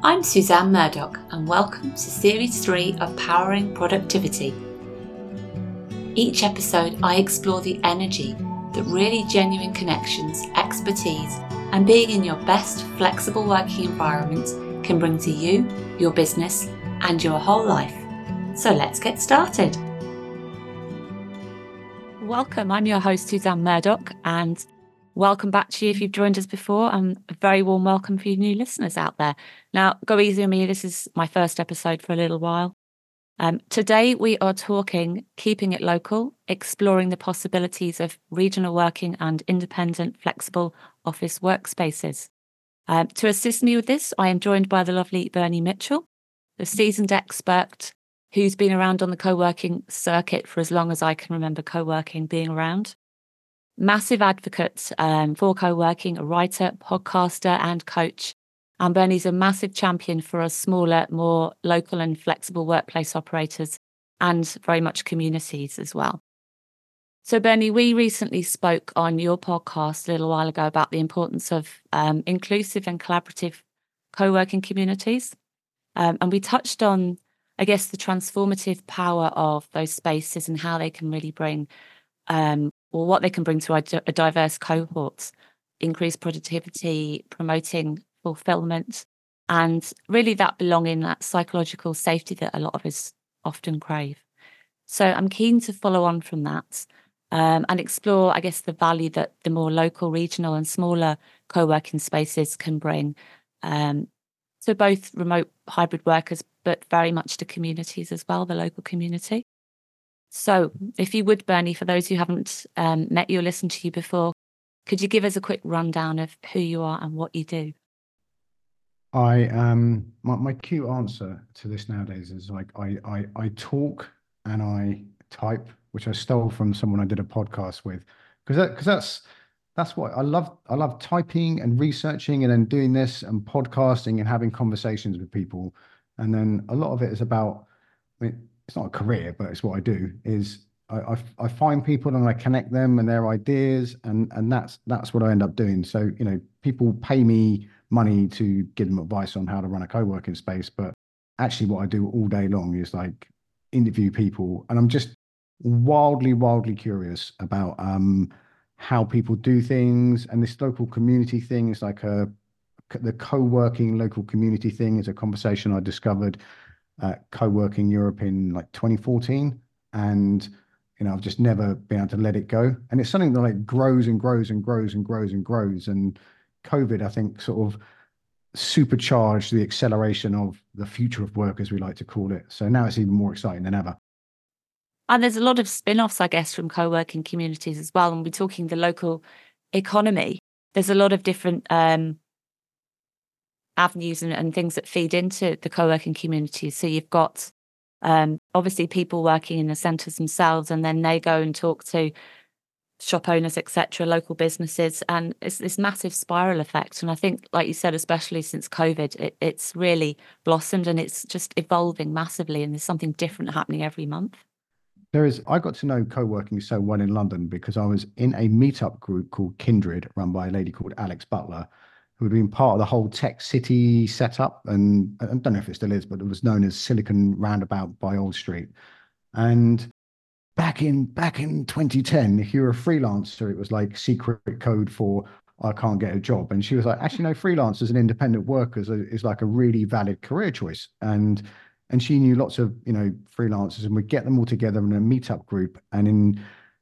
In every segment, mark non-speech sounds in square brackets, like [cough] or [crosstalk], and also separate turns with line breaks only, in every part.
I'm Suzanne Murdoch, and welcome to Series 3 of Powering Productivity. Each episode, I explore the energy that really genuine connections, expertise, and being in your best flexible working environment can bring to you, your business, and your whole life. So let's get started. Welcome, I'm your host, Suzanne Murdoch, and welcome back to you if you've joined us before, and a very warm welcome for you new listeners out there. Now, go easy on me. This is my first episode for a little while. Um, today, we are talking keeping it local, exploring the possibilities of regional working and independent, flexible office workspaces. Um, to assist me with this, I am joined by the lovely Bernie Mitchell, the seasoned expert who's been around on the co working circuit for as long as I can remember co working being around massive advocate um, for co working, a writer, podcaster, and coach. And Bernie's a massive champion for us smaller, more local and flexible workplace operators and very much communities as well. So, Bernie, we recently spoke on your podcast a little while ago about the importance of um, inclusive and collaborative co working communities. Um, and we touched on, I guess, the transformative power of those spaces and how they can really bring um, or what they can bring to a, diverse cohort, increase productivity, promoting fulfillment, and really that belonging, that psychological safety that a lot of us often crave. So I'm keen to follow on from that um, and explore, I guess, the value that the more local, regional, and smaller co working spaces can bring um, to both remote hybrid workers, but very much to communities as well, the local community. So, if you would, Bernie, for those who haven't um, met you or listened to you before, could you give us a quick rundown of who you are and what you do?
I um my, my cute answer to this nowadays is like I, I I talk and I type, which I stole from someone I did a podcast with, because that because that's that's what I love. I love typing and researching and then doing this and podcasting and having conversations with people, and then a lot of it is about. I mean, it's not a career, but it's what I do. Is I, I, I find people and I connect them and their ideas, and and that's that's what I end up doing. So you know, people pay me money to give them advice on how to run a co-working space, but actually, what I do all day long is like interview people, and I'm just wildly, wildly curious about um, how people do things, and this local community thing is like a the co-working local community thing is a conversation I discovered at Co-working Europe in like 2014, and you know I've just never been able to let it go. And it's something that like grows and grows and grows and grows and grows. And COVID, I think, sort of supercharged the acceleration of the future of work, as we like to call it. So now it's even more exciting than ever.
And there's a lot of spin offs, I guess, from co working communities as well. And we're talking the local economy. There's a lot of different um, avenues and, and things that feed into the co-working community. So you've got um, obviously people working in the centres themselves, and then they go and talk to shop owners, etc., local businesses, and it's this massive spiral effect. And I think, like you said, especially since COVID, it, it's really blossomed and it's just evolving massively, and there's something different happening every month.
There is. I got to know co-working so well in London because I was in a meetup group called Kindred, run by a lady called Alex Butler, who had been part of the whole tech city setup. And I don't know if it still is, but it was known as Silicon Roundabout by Old Street. And back in back in 2010, if you were a freelancer, it was like secret code for I can't get a job. And she was like, actually, no, freelancers and independent workers is like a really valid career choice. And and she knew lots of you know freelancers and we'd get them all together in a meetup group. And in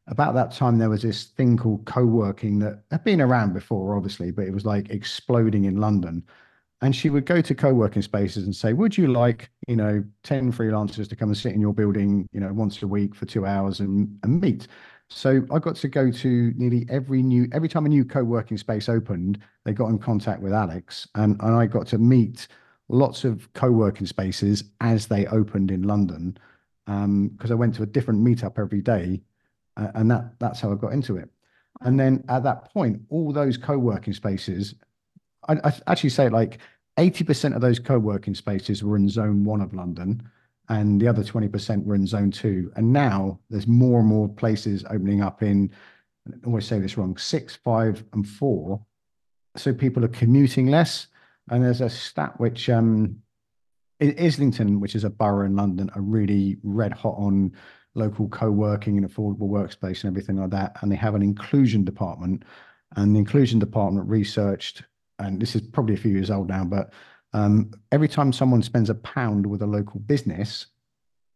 about that time there was this thing called co-working that had been around before obviously but it was like exploding in london. And she would go to co-working spaces and say would you like you know 10 freelancers to come and sit in your building you know once a week for two hours and, and meet? So i got to go to nearly every new every time a new co-working space opened they got in contact with alex and, and i got to meet lots of co-working spaces as they opened in london because um, i went to a different meetup every day uh, and that that's how I got into it. And then at that point, all those co-working spaces, I, I actually say like 80% of those co-working spaces were in zone one of London and the other 20% were in zone two. And now there's more and more places opening up in, I always say this wrong, six, five, and four. So people are commuting less. And there's a stat which um, Islington, which is a borough in London, are really red hot on local co-working and affordable workspace and everything like that. And they have an inclusion department. And the inclusion department researched, and this is probably a few years old now, but um, every time someone spends a pound with a local business,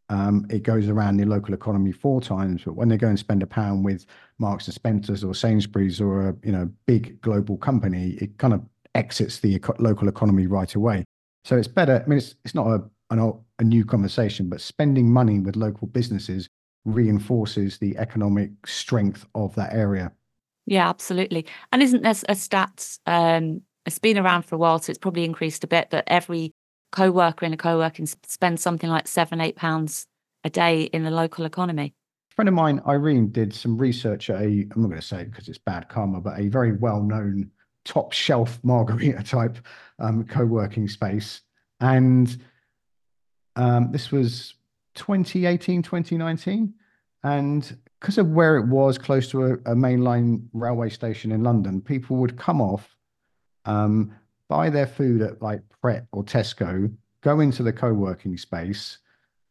um, it goes around the local economy four times. But when they go and spend a pound with Marks and Spencers or Sainsbury's or a you know big global company, it kind of exits the eco local economy right away. So it's better. I mean, it's it's not a an, a new conversation, but spending money with local businesses reinforces the economic strength of that area.
Yeah, absolutely. And isn't there a stat? Um, it's been around for a while, so it's probably increased a bit. But every co-worker in a co-working spends something like seven, eight pounds a day in the local economy.
A friend of mine, Irene, did some research at a. I'm not going to say it because it's bad karma, but a very well-known top shelf [laughs] margarita type um, co-working space, and um, this was 2018, 2019. And because of where it was close to a, a mainline railway station in London, people would come off, um, buy their food at like Pret or Tesco, go into the co-working space,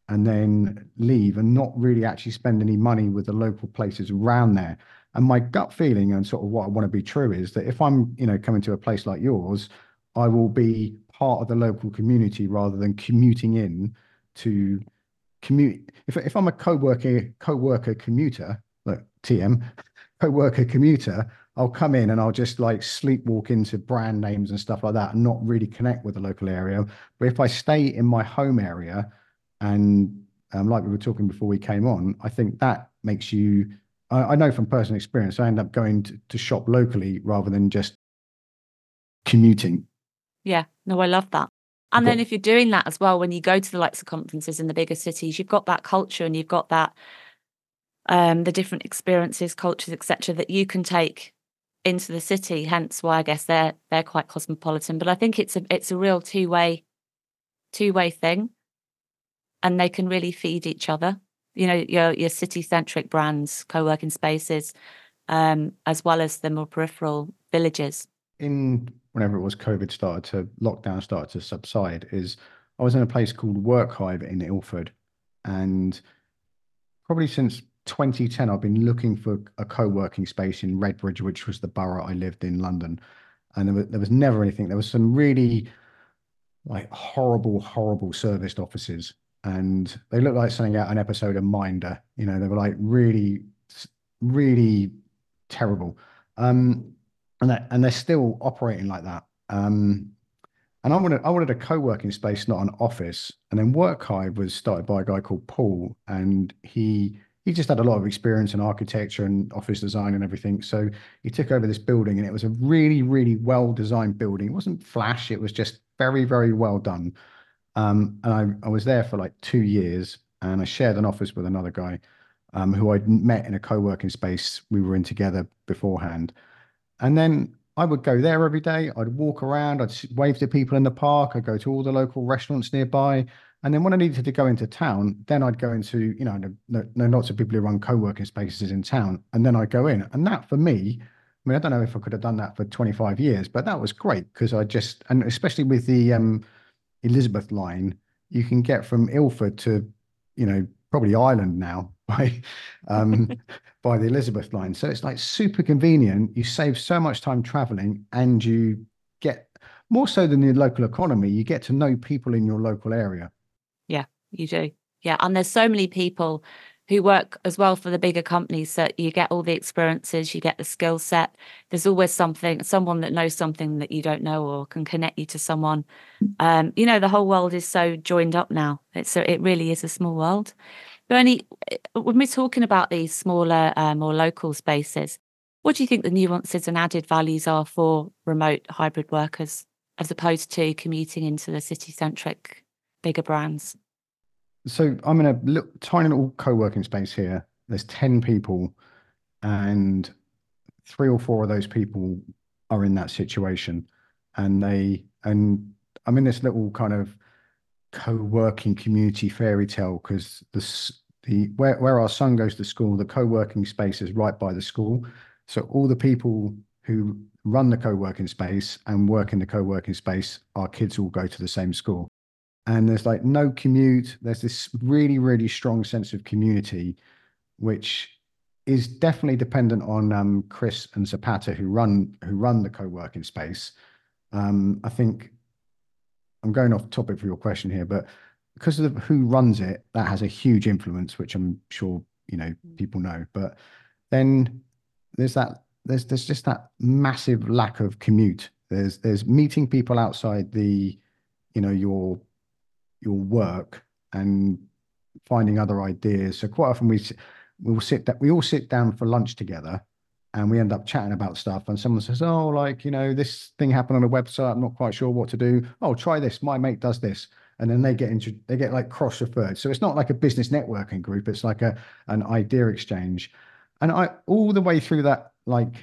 and then leave and not really actually spend any money with the local places around there. And my gut feeling and sort of what I want to be true is that if I'm, you know, coming to a place like yours, I will be part of the local community rather than commuting in to commute. If, if I'm a co-worker, co-worker commuter, like TM, co-worker commuter, I'll come in and I'll just like sleepwalk into brand names and stuff like that and not really connect with the local area. But if I stay in my home area and um, like we were talking before we came on, I think that makes you, I, I know from personal experience, I end up going to, to shop locally rather than just commuting.
Yeah, no, I love that. And then if you're doing that as well, when you go to the likes of conferences in the bigger cities, you've got that culture and you've got that um, the different experiences, cultures, etc., that you can take into the city. Hence why I guess they're they're quite cosmopolitan. But I think it's a it's a real two way two way thing, and they can really feed each other. You know, your your city centric brands, co working spaces, um, as well as the more peripheral villages.
In whenever it was COVID started to lockdown started to subside is I was in a place called Workhive in Ilford, and probably since 2010 I've been looking for a co-working space in Redbridge, which was the borough I lived in London, and there was, there was never anything. There was some really like horrible, horrible serviced offices, and they looked like something out an episode of Minder. You know, they were like really, really terrible. Um, and that, and they're still operating like that. Um, and I wanted I wanted a co-working space, not an office. And then Workhive was started by a guy called Paul, and he he just had a lot of experience in architecture and office design and everything. So he took over this building, and it was a really really well designed building. It wasn't flash; it was just very very well done. Um, and I I was there for like two years, and I shared an office with another guy um, who I'd met in a co-working space we were in together beforehand. And then I would go there every day. I'd walk around. I'd wave to people in the park. I'd go to all the local restaurants nearby. And then when I needed to go into town, then I'd go into, you know, know, know lots of people who run co-working spaces in town. And then I'd go in. And that for me, I mean, I don't know if I could have done that for 25 years, but that was great because I just, and especially with the um, Elizabeth line, you can get from Ilford to, you know, probably Ireland now [laughs] by um, [laughs] by the Elizabeth line. So it's like super convenient. You save so much time traveling, and you get more so than the local economy. You get to know people in your local area.
Yeah, you do. Yeah, and there's so many people who work as well for the bigger companies that you get all the experiences, you get the skill set. There's always something, someone that knows something that you don't know or can connect you to someone. Um, you know, the whole world is so joined up now. It's so it really is a small world. Bernie, uh, when we're talking about these smaller, uh, more local spaces, what do you think the nuances and added values are for remote hybrid workers as opposed to commuting into the city centric bigger brands?
So I'm in a little, tiny little co working space here. There's 10 people, and three or four of those people are in that situation. And they, and I'm in this little kind of co-working community fairy tale because the the where, where our son goes to school, the co-working space is right by the school. So all the people who run the co-working space and work in the co-working space, our kids all go to the same school. And there's like no commute. There's this really, really strong sense of community, which is definitely dependent on um, Chris and Zapata who run who run the co-working space. Um, I think I'm going off topic for your question here, but because of who runs it, that has a huge influence, which I'm sure you know mm. people know. But then there's that there's there's just that massive lack of commute. There's there's meeting people outside the, you know, your your work and finding other ideas. So quite often we we'll sit that we all sit down for lunch together and we end up chatting about stuff and someone says oh like you know this thing happened on a website i'm not quite sure what to do oh try this my mate does this and then they get into they get like cross referred so it's not like a business networking group it's like a an idea exchange. And i all the way through that like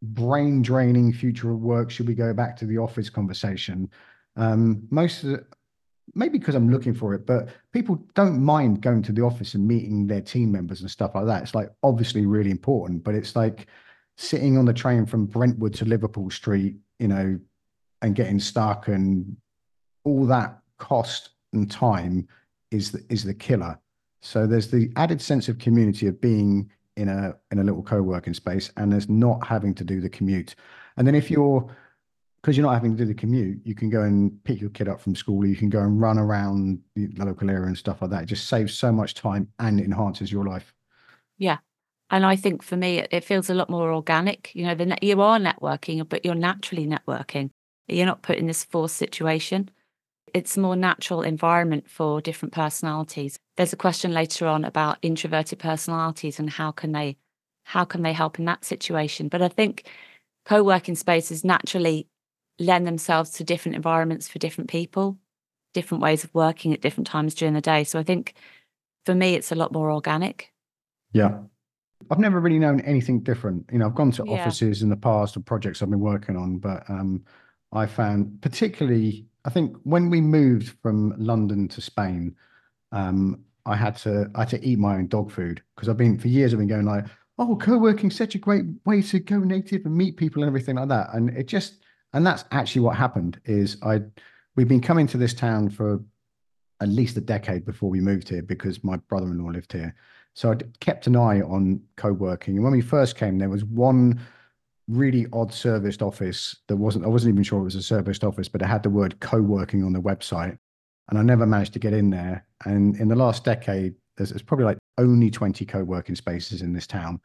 brain draining future of work should we go back to the office conversation? Um most of the, maybe because i'm looking for it but people don't mind going to the office and meeting their team members and stuff like that. It's like obviously really important but it's like sitting on the train from brentwood to liverpool street you know and getting stuck and all that cost and time is the, is the killer. So there's the added sense of community of being in a in a little co-working space and there's not having to do the commute. And then if you're because you're not having to do the commute you can go and pick your kid up from school you can go and run around the local area and stuff like that. It just saves so much time and enhances your life.
Yeah. And i think for me it, feels a lot more organic. You know the you are networking but you're naturally networking. You're not put in this forced situation it's a more natural environment for different personalities. There's a question later on about introverted personalities and how can they how can they help in that situation. But I think co-working spaces naturally lend themselves to different environments for different people, different ways of working at different times during the day. So I think for me it's a lot more organic.
Yeah. I've never really known anything different. You know, I've gone to yeah. offices in the past or projects I've been working on, but um, I found particularly I think when we moved from London to Spain, um, I had to I had to eat my own dog food because I've been for years I've been going like, oh, co-working such a great way to go native and meet people and everything like that. And it just and that's actually what happened is I we've been coming to this town for at least a decade before we moved here because my brother-in-law lived here. So I kept an eye on co-working. And when we first came, there was one really odd serviced office that wasn't I wasn't even sure it was a serviced office, but it had the word co-working on the website. And I never managed to get in there. And in the last decade, there's, there's probably like only 20 co-working spaces in this town.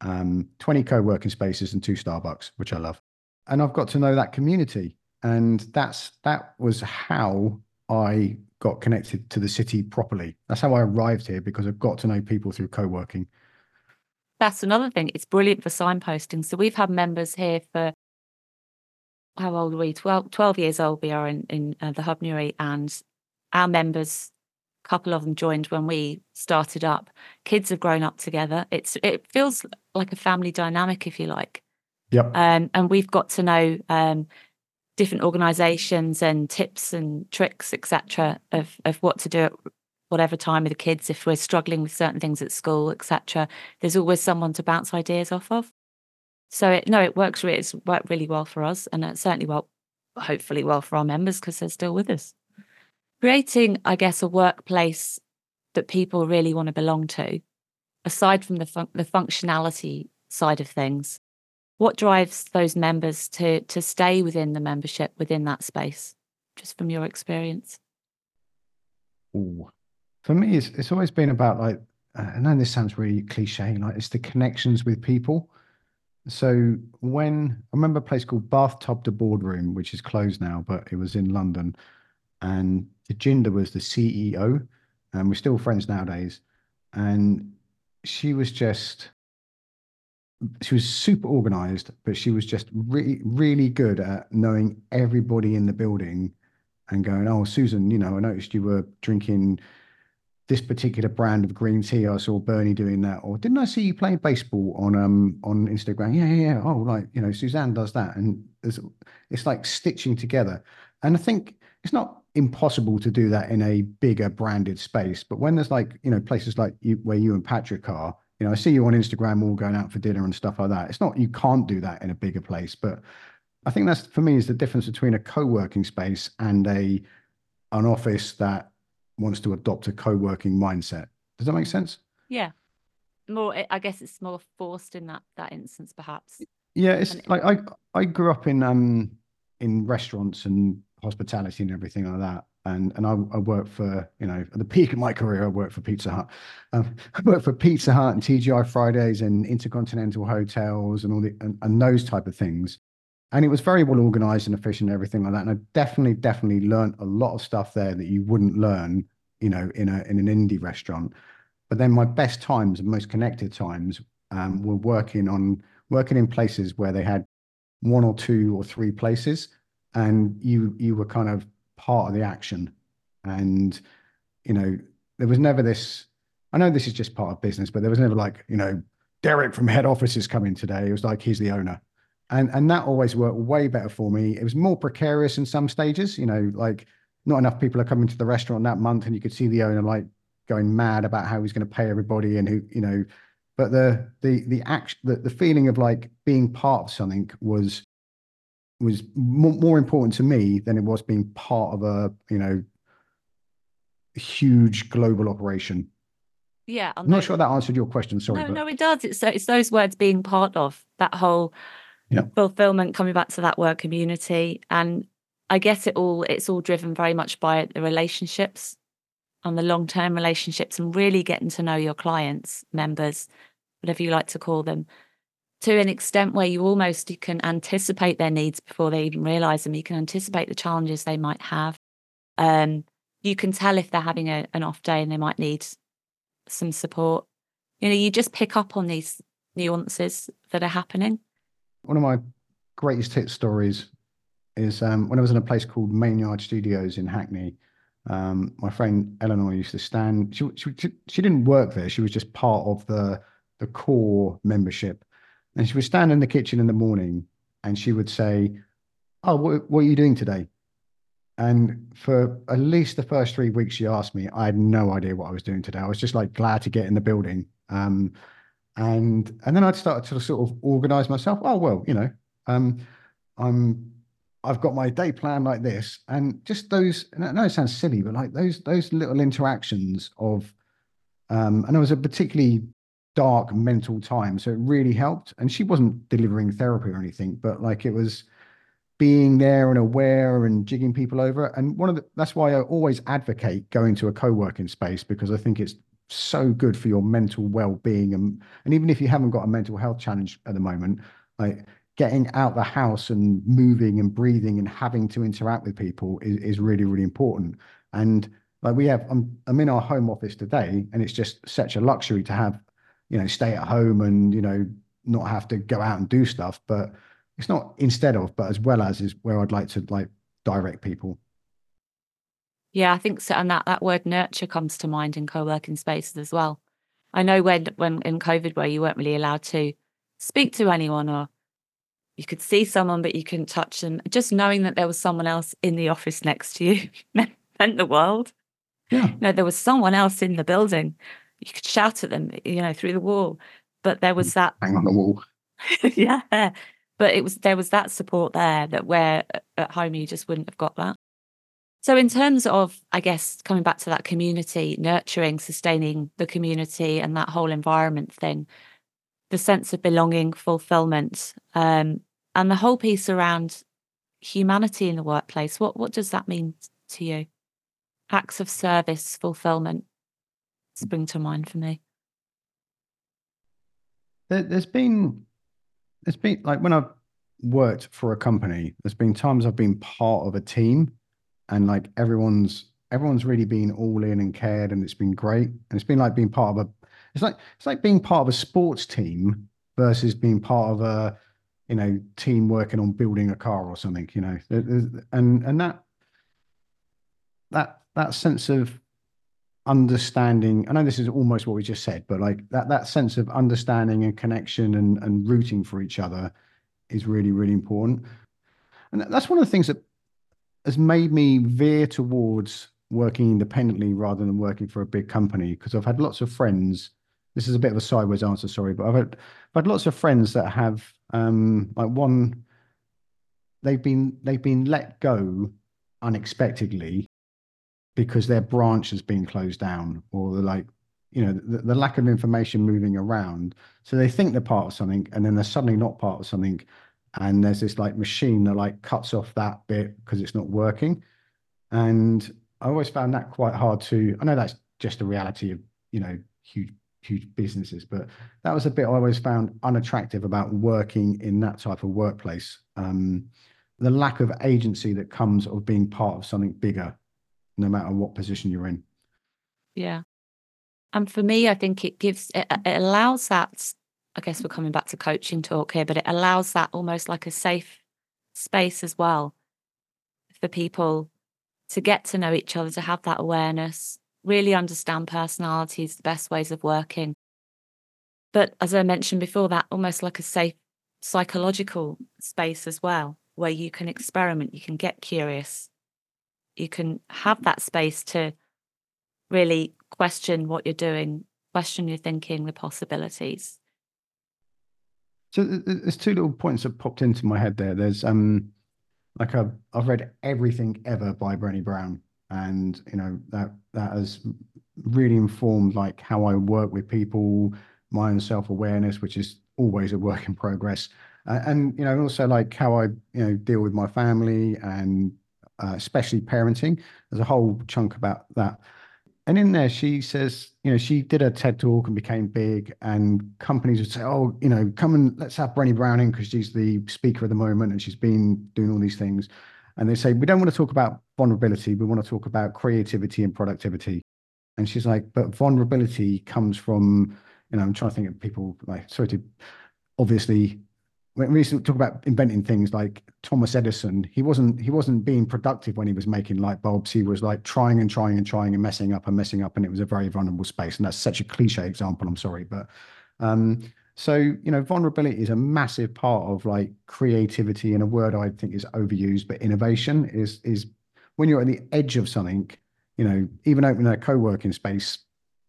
Um, 20 co-working spaces and two Starbucks, which I love. And I've got to know that community. And that's that was how I got connected to the city properly. That's how I arrived here because I've got to know people through co-working
that's another thing. It's brilliant for signposting. So we've had members here for how old are we? 12, 12 years old we are in, in uh, the Hub Newry and our members, a couple of them joined when we started up. Kids have grown up together. It's It feels like a family dynamic, if you like.
Yep.
Um, and we've got to know um, different organisations and tips and tricks, etc., of of what to do at whatever time with the kids if we're struggling with certain things at school etc there's always someone to bounce ideas off of. So it, no it works really it's worked really well for us and certainly well hopefully well for our members because they're still with us. Creating i guess a workplace that people really want to belong to aside from the fun- the functionality side of things what drives those members to to stay within the membership within that space just from your experience?
Ooh, for me, it's it's always been about like uh, I know this sounds really cliche, like it's the connections with people. So when I remember a place called Bathtub to Boardroom, which is closed now, but it was in London, and Jacinda was the CEO, and we're still friends nowadays. And she was just she was super organized, but she was just really, really good at knowing everybody in the building and going, Oh, Susan, you know, I noticed you were drinking this particular brand of green tea. I saw Bernie doing that, or didn't I see you playing baseball on um on Instagram? Yeah, yeah, yeah. Oh, like you know, Suzanne does that, and it's it's like stitching together. And I think it's not impossible to do that in a bigger branded space, but when there's like you know places like you where you and Patrick are, you know, I see you on Instagram all going out for dinner and stuff like that. It's not you can't do that in a bigger place, but I think that's for me is the difference between a co-working space and a an office that wants to adopt a co-working mindset. Does that make sense?
Yeah. More I guess it's more forced in that that instance perhaps.
Yeah, it's and like I I grew up in um in restaurants and hospitality and everything like that. And and I, I worked for, you know, at the peak of my career, I worked for Pizza Hut. [laughs] Um, I worked for Pizza Hut and TGI Fridays and Intercontinental Hotels and all the and, and those type of things. And it was very well organized and efficient and everything like that. And I definitely, definitely learned a lot of stuff there that you wouldn't learn, you know, in a in an indie restaurant. But then my best times and most connected times um, were working on working in places where they had one or two or three places and you you were kind of part of the action and you know there was never this i know this is just part of business but there was never like you know derek from head office is coming today it was like he's the owner and and that always worked way better for me it was more precarious in some stages you know like not enough people are coming to the restaurant that month and you could see the owner like going mad about how he's going to pay everybody and who you know but the the the act the, the feeling of like being part of something was was more, more important to me than it was being part of a you know huge global operation.
Yeah,
I'm not sure that answered your question. Sorry,
no, but... no, it does. It's it's those words being part of that whole yeah. fulfillment. Coming back to that word community, and I guess it all it's all driven very much by the relationships and the long term relationships, and really getting to know your clients, members, whatever you like to call them, to an extent where you almost you can anticipate their needs before they even realize them. You can anticipate the challenges they might have. Um, you can tell if they're having a, an off day and they might need some support. You know, you just pick up on these nuances that are happening.
One of my greatest hit stories is um, when I was in a place called Mainyard Studios in Hackney. Um, my friend Eleanor used to stand. She, she she didn't work there. She was just part of the the core membership and she would stand in the kitchen in the morning and she would say, Oh, what, what are you doing today? And for at least the first three weeks, she asked me, I had no idea what I was doing today. I was just like glad to get in the building. Um, and and then I'd started to sort of organize myself. Oh, well, you know, um, I'm I've got my day plan like this. And just those, and I know it sounds silly, but like those those little interactions of um, and it was a particularly dark mental time. So it really helped. And she wasn't delivering therapy or anything, but like it was being there and aware and jigging people over. And one of the that's why I always advocate going to a co-working space because I think it's so good for your mental well-being and and even if you haven't got a mental health challenge at the moment, like getting out the house and moving and breathing and having to interact with people is, is really, really important. And like we have, I'm I'm in our home office today, and it's just such a luxury to have you know, stay at home and, you know, not have to go out and do stuff. But it's not instead of, but as well as is where I'd like to like direct people.
Yeah, I think so. And that, that word nurture comes to mind in co-working spaces as well. I know when when in COVID where you weren't really allowed to speak to anyone or you could see someone but you couldn't touch them. Just knowing that there was someone else in the office next to you [laughs] meant the world.
Yeah.
no, there was someone else in the building you could shout at them, you know, through the wall. But there was that
hang on the wall. [laughs]
yeah. But it was there was that support there that where at home you just wouldn't have got that. So in terms of, I guess, coming back to that community, nurturing, sustaining the community and that whole environment thing, the sense of belonging, fulfillment, um, and the whole piece around humanity in the workplace, what what does that mean to you? Acts of service, fulfillment spring to mind for me?
There, has been, there's been like when I've worked for a company, there's been times I've been part of a team, and like everyone's everyone's really been all in and cared, and it's been great. And it's been like being part of a, it's like it's like being part of a sports team versus being part of a, you know, team working on building a car or something. You know, and and that that that sense of understanding i know this is almost what we just said but like that that sense of understanding and connection and and rooting for each other is really really important and that's one of the things that has made me veer towards working independently rather than working for a big company because i've had lots of friends this is a bit of a sideways answer, sorry, but I've had, I've had lots of friends that have um like one they've been they've been let go unexpectedly because their branch has been closed down or like you know the, the lack of information moving around. So they think they're part of something and then they're suddenly not part of something and there's this like machine that like cuts off that bit because it's not working. And i always found that quite hard to i know that's just the reality of you know huge huge businesses but that was a bit i always found unattractive about working in that type of workplace. Um, the lack of agency that comes of being part of something bigger no matter what position you're in.
Yeah. And for me, I think it gives, it, it allows that, I guess we're coming back to coaching talk here, but it allows that almost like a safe space as well for people to get to know each other, to have that awareness, really understand personalities, the best ways of working. But as I mentioned before, that almost like a safe psychological space as well, where you can experiment, you can get curious, you can have that space to really question what you're doing, question your thinking, the possibilities.
So th- th- there's two little points that popped into my head there. There's um like I've I've read everything ever by Brené Brown, and you know that that has really informed like how I work with people, my own self-awareness, which is always a work in progress, uh, and you know also like how I you know deal with my family and uh, especially parenting. There's a whole chunk about that. And in there, she says, you know, she did a TED talk and became big, and companies would say, oh, you know, come and let's have Brené Brown in because she's the speaker at the moment and she's been doing all these things. And they say, we don't want to talk about vulnerability. We want to talk about creativity and productivity. And she's like, but vulnerability comes from, you know, I'm trying to think of people like, sorry to obviously when we talk about inventing things like Thomas Edison, he wasn't he wasn't being productive when he was making light bulbs. He was like trying and trying and trying and messing up and messing up, and it was a very vulnerable space. And that's such a cliche example. I'm sorry, but um, so you know, vulnerability is a massive part of like creativity, and a word I think is overused, but innovation is is when you're at the edge of something. You know, even opening a co-working space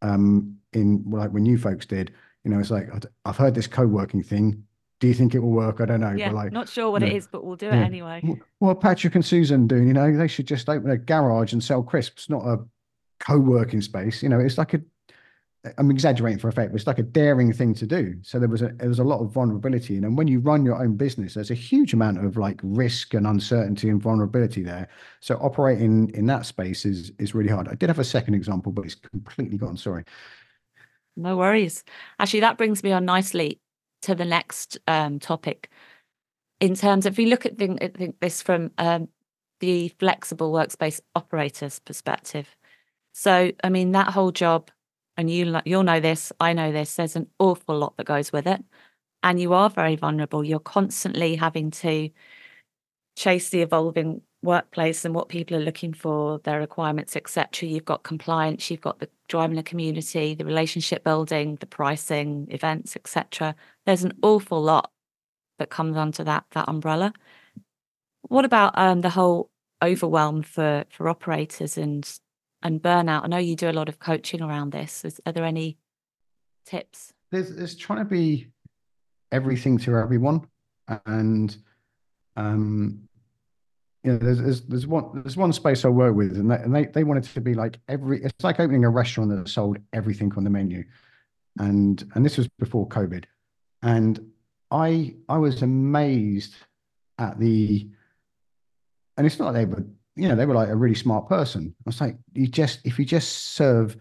um, in like when you folks did, you know, it's like I've heard this co-working thing do you think it will work? I don't know.
Yeah,
like,
not sure what it is, but we'll do it anyway.
W- What Patrick and Susan doing, you know, they should just open a garage and sell crisps, not a co-working space. You know, it's like a I'm exaggerating for effect, but it's like a daring thing to do. So there was a there was a lot of vulnerability. And then when you run your own business, there's a huge amount of like risk and uncertainty and vulnerability there. So operating in that space is is really hard. I did have a second example, but it's completely gone. Sorry.
No worries. Actually, that brings me on nicely to the next um, topic. In terms of, if you look at think this from um, the flexible workspace operator's perspective. So, I mean, that whole job, and you you'll know this, I know this. There's an awful lot that goes with it, and you are very vulnerable. You're constantly having to chase the evolving workplace and what people are looking for, their requirements, etc. You've got compliance, you've got the driving the community, the relationship building, the pricing, events, etc. There's an awful lot that comes under that that umbrella. What about um, the whole overwhelm for for operators and and burnout? I know you do a lot of coaching around this. Is, are there any tips?
There's there's trying to be everything to everyone, and um, you know, there's, there's there's one there's one space I work with, and they, and they they want it to be like every. It's like opening a restaurant that sold everything on the menu, and and this was before COVID, and I I was amazed at the, and it's not like they were you know they were like a really smart person. I was like, you just if you just serve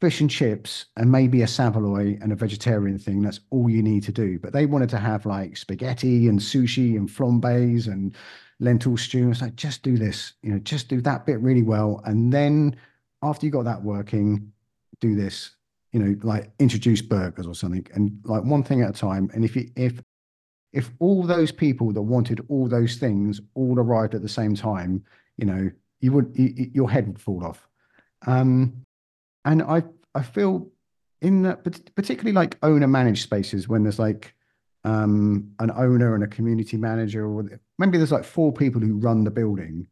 fish and chips and maybe a saveloy and a vegetarian thing. That's all you need to do. But they wanted to have like spaghetti and sushi and flambés and lentil stew. It's like just do this, you know, just do that bit really well, and then after you got that working, do this. You know, like introduce burgers or something, and like one thing at a time. And if you if if all those people that wanted all those things all arrived at the same time, you know, you would you, your head would fall off. Um, and I I feel in that particularly like owner managed spaces when there's like um, an owner and a community manager, or maybe there's like four people who run the building.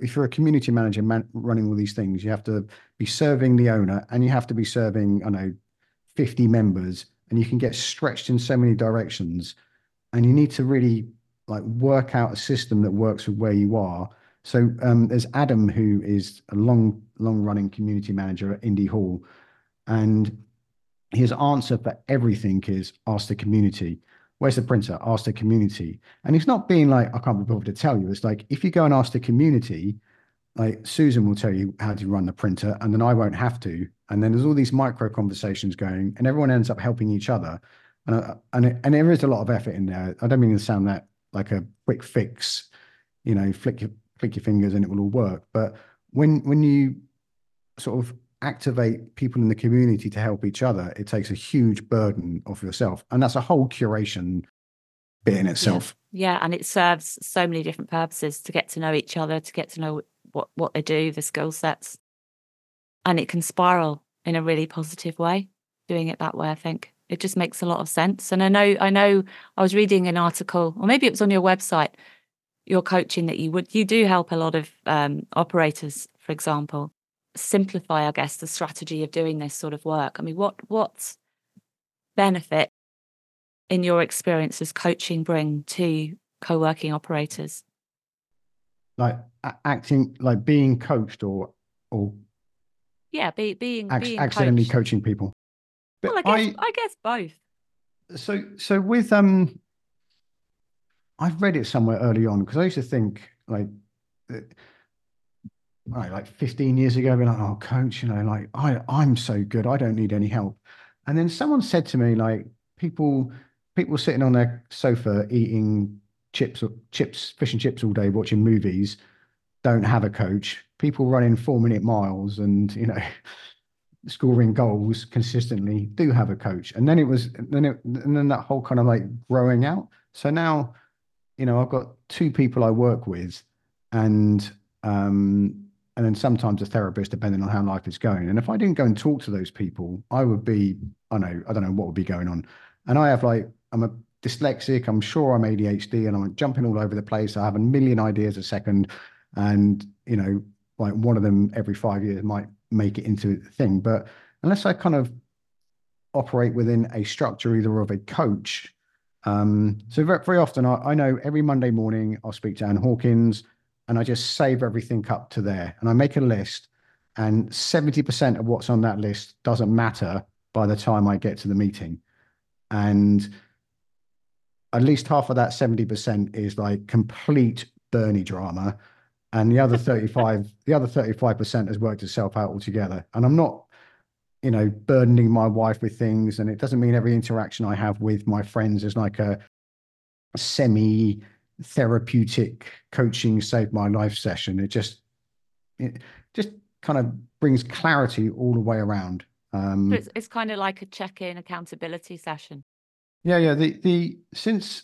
If you're a community manager man, running all these things, you have to be serving the owner and you have to be serving, I know, 50 members and you can get stretched in so many directions. And you need to really like work out a system that works with where you are. So um, there's adam who is a long long running community manager at Indy Hall. And his answer for everything is ask the community where's the printer ask the community and it's not being like i can't be bothered to tell you it's like if you go and ask the community like Susan will tell you how to run the printer, and then I won't have to. And then there's all these micro conversations going, and everyone ends up helping each other. And and and there is a lot of effort in there. I don't mean to sound that like a quick fix, you know, flick your flick your fingers and it will all work. But when when you sort of activate people in the community to help each other, it takes a huge burden off yourself, and that's a whole curation bit in itself.
Yeah. yeah, and it serves so many different purposes to get to know each other, to get to know what what they do, the skill sets, and it can spiral in a really positive way. Doing it that way, I think it just makes a lot of sense. And I know, I know, I was reading an article, or maybe it was on your website, your coaching that you would you do help a lot of um, operators, for example, simplify, I guess, the strategy of doing this sort of work. I mean, what what benefit in your experience does coaching bring to co-working operators?
like acting like being coached or or
yeah be, being,
ac-
being
accidentally
coached.
coaching people
but well, I guess I, I guess both
so so with um I've read it somewhere early on because I used to think like right, like 15 years ago, be like, oh, coach, you know, like I, I'm so good, I don't need any help. And then someone said to me, like, people, people sitting on their sofa eating chips, or chips, fish and chips all day, watching movies, don't have a coach. People running four minute miles and you know [laughs] scoring goals consistently do have a coach. And then it was then it and then that whole kind of like growing out. So now, you know, I've got two people I work with, and um, and then sometimes a therapist, depending on how life is going. And if I didn't go and talk to those people, I would be, I know, I don't know what would be going on. And I have like, I'm a dyslexic. I'm sure I'm ADHD and I'm jumping all over the place. I have a million ideas a second. And, you know, like one of them every five years might make it into a thing. But unless I kind of operate within a structure either of a coach, um, so very, very often I, I know every Monday morning I'll speak to Anne Hawkins and I just save everything up to there and I make a list and 70% of what's on that list doesn't matter by the time I get to the meeting. And at least half of that 70% is like complete Bernie drama. And the other 35, [laughs] the other 35% has worked itself out altogether. And I'm not, you know, burdening my wife with things. And it doesn't mean every interaction I have with my friends is like a semi therapeutic coaching save my life session. It just, it just kind of brings clarity all the way around. Um,
so it's, it's kind of like a check-in accountability session.
Yeah, yeah. The the since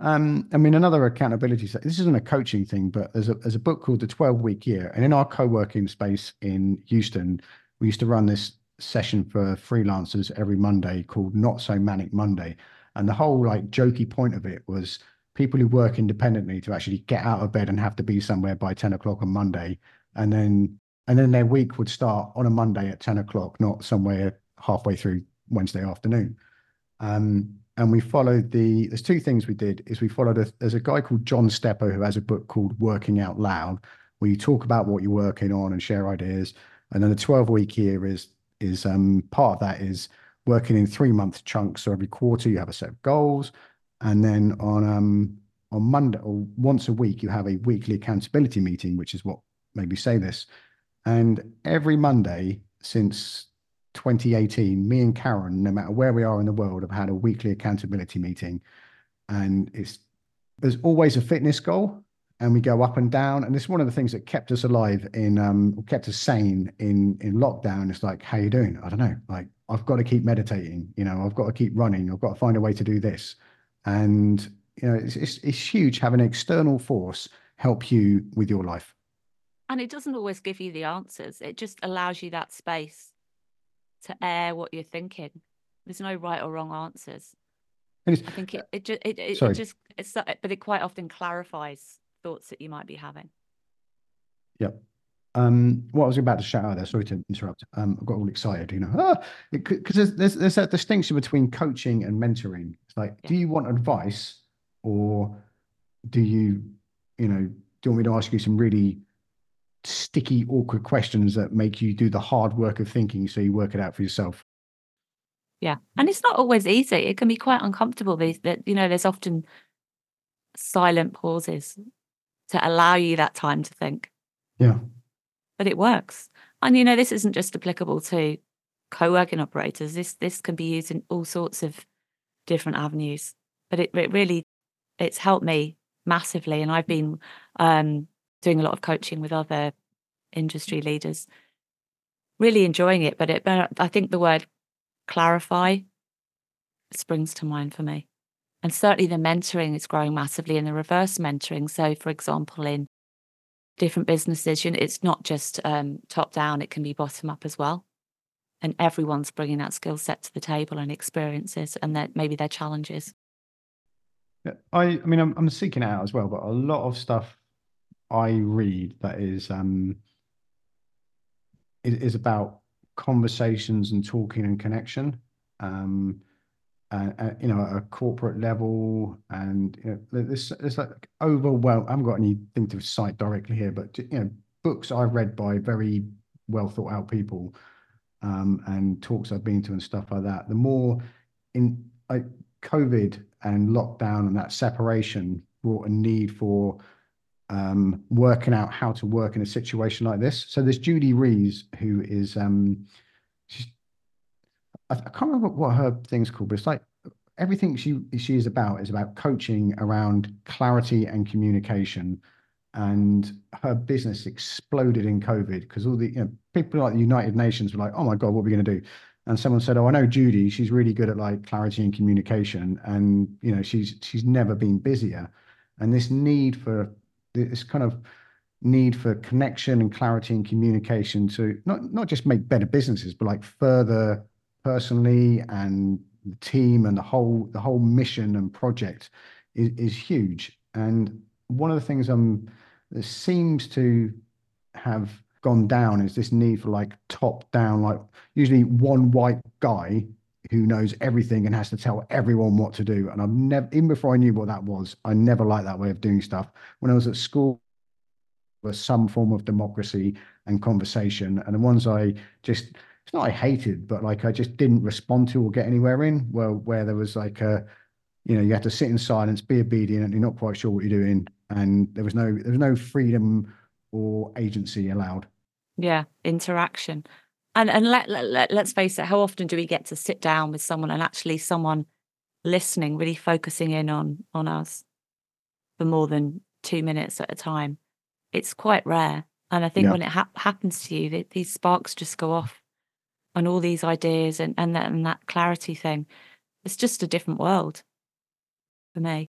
um, I mean another accountability. This isn't a coaching thing, but there's a there's a book called The Twelve Week Year, and in our co-working space in Houston, we used to run this session for freelancers every Monday called Not So Manic Monday, and the whole like jokey point of it was people who work independently to actually get out of bed and have to be somewhere by ten o'clock on Monday, and then and then their week would start on a Monday at ten o'clock, not somewhere halfway through Wednesday afternoon. Um, and we followed the there's two things we did is we followed a, there's a guy called john stepper who has a book called working out loud where you talk about what you're working on and share ideas. And then the 12 week year is is um part of that is working in three month chunks. So every quarter you have a set of goals and then on um on monday or once a week you have a weekly accountability meeting which is what made me say this and every monday since 2018, me and Karen, no matter where we are in the world, have had a weekly accountability meeting. And it's there's always a fitness goal and we go up and down. And it's one of the things that kept us alive in um kept us sane in in lockdown. It's like, how you doing? I don't know. Like I've got to keep meditating, you know, I've got to keep running, I've got to find a way to do this. And you know, it's it's, it's huge having an external force help you with your life.
And it doesn't always give you the answers. It just allows you that space to air what you're thinking. There's no right or wrong answers. I think it it just it, it, it just it's but it quite often clarifies thoughts that you might be having.
Yep. Um, what I was about to shout out there, sorry to interrupt. Um, I got all excited, you know, because ah, there's, there's there's that distinction between coaching and mentoring. It's like, yeah. do you want advice, or do you, you know, do you want me to ask you some really sticky, awkward questions that make you do the hard work of thinking, so you work it out for yourself?
Yeah, and it's not always easy. It can be quite uncomfortable. That you know, there's often silent pauses to allow you that time to think.
Yeah
but it works. And you know, this isn't just applicable to co-working operators. This this can be used in all sorts of different avenues. But it, it really it's helped me massively, and I've been um, doing a lot of coaching with other industry leaders. Really enjoying it, but it. But I think the word clarify springs to mind for me, and certainly the mentoring is growing massively in the reverse mentoring. So, for example, in different businesses. You know, it's not just um, top down; it can be bottom up as well. And everyone's bringing that skill set to the table and experiences, and that maybe their challenges.
I, I mean, I'm, I'm seeking out as well, but a lot of stuff I read that is um is, is about conversations and talking and connection. Um, uh, uh, you know, at a corporate level, and you know, there's there's like overwhelm. I haven't got anything to cite directly here, but you know, books I've read by very well thought out people, um, and talks I've been to and stuff like that. The more in like COVID and lockdown and that separation brought a need for um, working out how to work in a situation like this. So there's Judy Rees, who is um, she's I, I can't remember what her thing's called, but it's like everything she she is about is about coaching around clarity and communication. And her business exploded in COVID because all the you know, people like the United Nations were like, "Oh my God, what are we going to do?" And someone said, "Oh, I know Judy. She's really good at like clarity and communication, and you know, she's she's never been busier." And this need for this kind of need for connection and clarity and communication to not not just make better businesses, but like further personally and the team and the whole the whole mission and project is, is huge. And one of the things um that seems to have gone down is this need for like top down, like usually one white guy who knows everything and has to tell everyone what to do. And I've never, even before I knew what that was, I never liked that way of doing stuff. When I was at school, was some form of democracy and conversation. And the ones I just it's not I hated, but like I just didn't respond to or get anywhere in. Well, where there was like a, you know, you had to sit in silence, be obedient, and you're not quite sure what you're doing, and there was no there was no freedom or agency allowed.
Yeah, interaction, and and let, let, let let's face it. How often do we get to sit down with someone and actually someone listening, really focusing in on on us for more than two minutes at a time? It's quite rare. And I think yeah. when it ha- happens to you, these sparks just go off and all these ideas and and that, and that clarity thing. It's just a different world for me.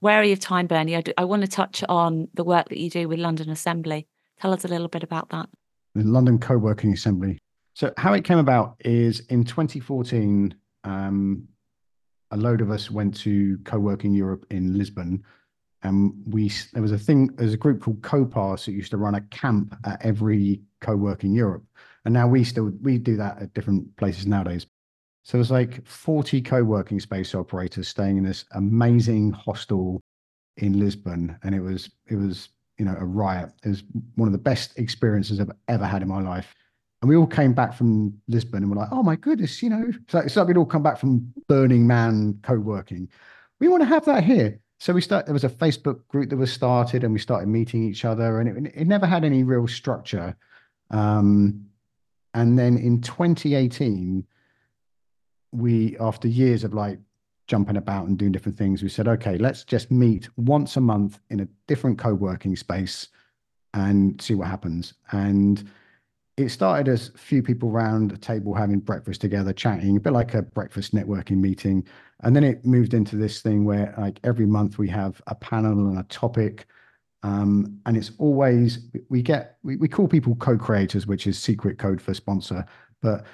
Wary of time, Bernie. I, do, I want to touch on the work that you do with London Assembly. Tell us a little bit about that.
The London Co-working Assembly. So how it came about is in 2014, um, a load of us went to Co-working Europe in Lisbon, and we there was a thing. There's a group called CoPass that used to run a camp at every Co-working Europe. And now we still we do that at different places nowadays. So there's like 40 co-working space operators staying in this amazing hostel in Lisbon. And it was it was, you know, a riot. It was one of the best experiences I've ever had in my life. And we all came back from Lisbon and we're like, oh my goodness, you know, it's like, it's like we'd all come back from Burning Man co-working. We want to have that here. So we start. There was a Facebook group that was started, and we started meeting each other, and it, it never had any real structure. Um, and then in 2018, we, after years of like jumping about and doing different things, we said, okay, let's just meet once a month in a different co working space and see what happens. And it started as a few people around a table having breakfast together, chatting, a bit like a breakfast networking meeting. And then it moved into this thing where, like, every month we have a panel and a topic um, and it's always we get we, we call people co-creators, which is secret code for sponsor, but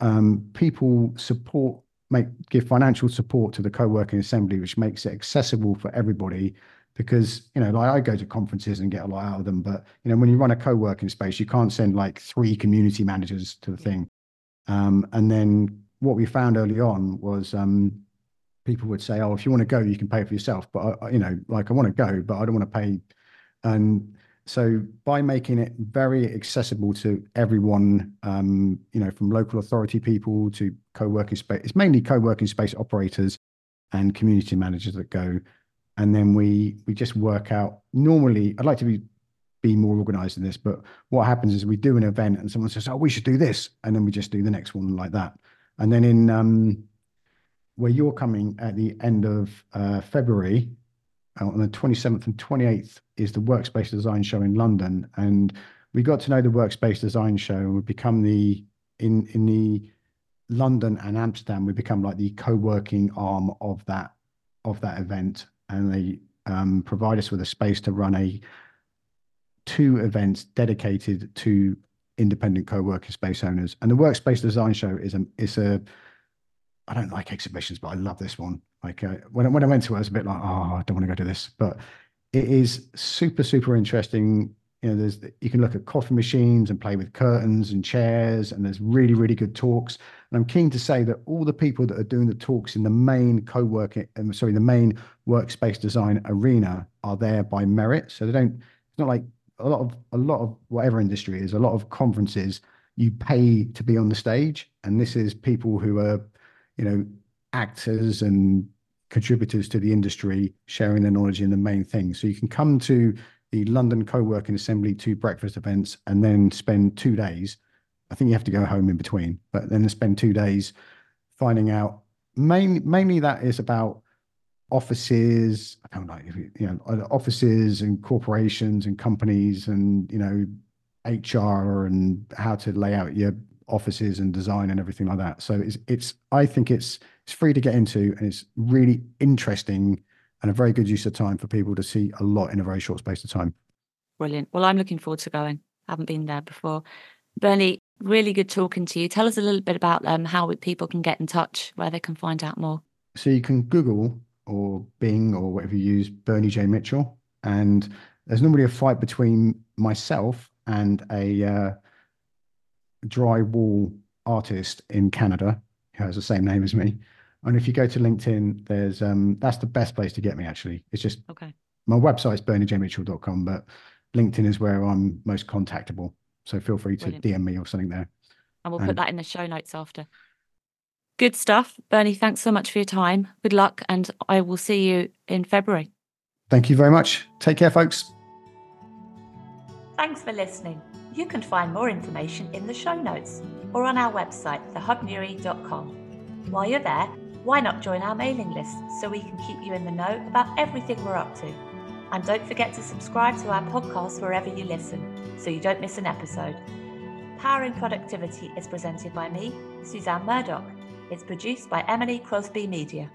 um, people support make give financial support to the co-working assembly, which makes it accessible for everybody because you know like i go to conferences and get a lot out of them but you know when you run a co-working space you can't send like three community managers to the thing. Um, and then what we found early on was um, people would say oh if you want to go you can pay for yourself but I, you know like i want to go but i don't want to pay and so by making it very accessible to everyone um, you know from local authority people to co-working space it's mainly co-working space operators and community managers that go and then we we just work out. Normally, I'd like to be be more organized in this, but what happens is we do an event and someone says, "Oh, we should do this," and then we just do the next one like that. And then in um, where you're coming at the end of uh, February, on the 27th and 28th, is the Workspace Design Show in London, and we got to know the Workspace Design Show, and we become the in in the London and Amsterdam, we become like the co-working arm of that of that event and they um, provide us with a space to run a two events dedicated to independent co-working space owners. And the Workspace Design Show is a is a I don't like exhibitions, but I love this one. Like uh, when I, when I went to it, I was a bit like, oh, I don't want to go to this, but it is super super interesting. You know there's you can look at coffee machines and play with curtains and chairs and there's really really good talks. And i'm keen to say that all the people that are doing the talks in the main co-working um, sorry the main workspace design arena are there by merit. So they don't it's not like a lot of a lot of whatever industry is a lot of conferences you pay to be on the stage. And this is people who are you know actors and contributors to the industry sharing their knowledge in the main thing so you can come to the London Co-working Assembly two breakfast events and then spend two days. I think you have to go home in between, but then spend two days finding out. Main, mainly that is about offices. I don't know, you know, offices and corporations and companies and you know, HR and how to lay out your offices and design and everything like that. So it's it's I think it's it's free to get into and it's really interesting and a very good use of time for people to see a lot in a very short space of time.
Brilliant. Well, I'm looking forward to going. I haven't been there before. Bernie, really good talking to you. Tell us a little bit about um, how people can get in touch, where they can find out more.
So you can Google or Bing or whatever you use, Bernie J. Mitchell. And there's normally a fight between myself and a uh, drywall artist in Canada who has the same name as me. And if you go to LinkedIn, there's um that's the best place to get me actually. It's just
okay.
My website website's berniejmitchell.com, but LinkedIn is where I'm most contactable. So feel free to Brilliant. DM me or something there.
And we'll and, put that in the show notes after. Good stuff. Bernie, thanks so much for your time. Good luck, and I will see you in February.
Thank you very much. Take care, folks.
Thanks for listening. You can find more information in the show notes or on our website, thehubnewry.com. While you're there, why not join our mailing list so we can keep you in the know about everything we're up to? And don't forget to subscribe to our podcast wherever you listen so you don't miss an episode. Powering Productivity is presented by me, Suzanne Murdoch. It's produced by Emily Crosby Media.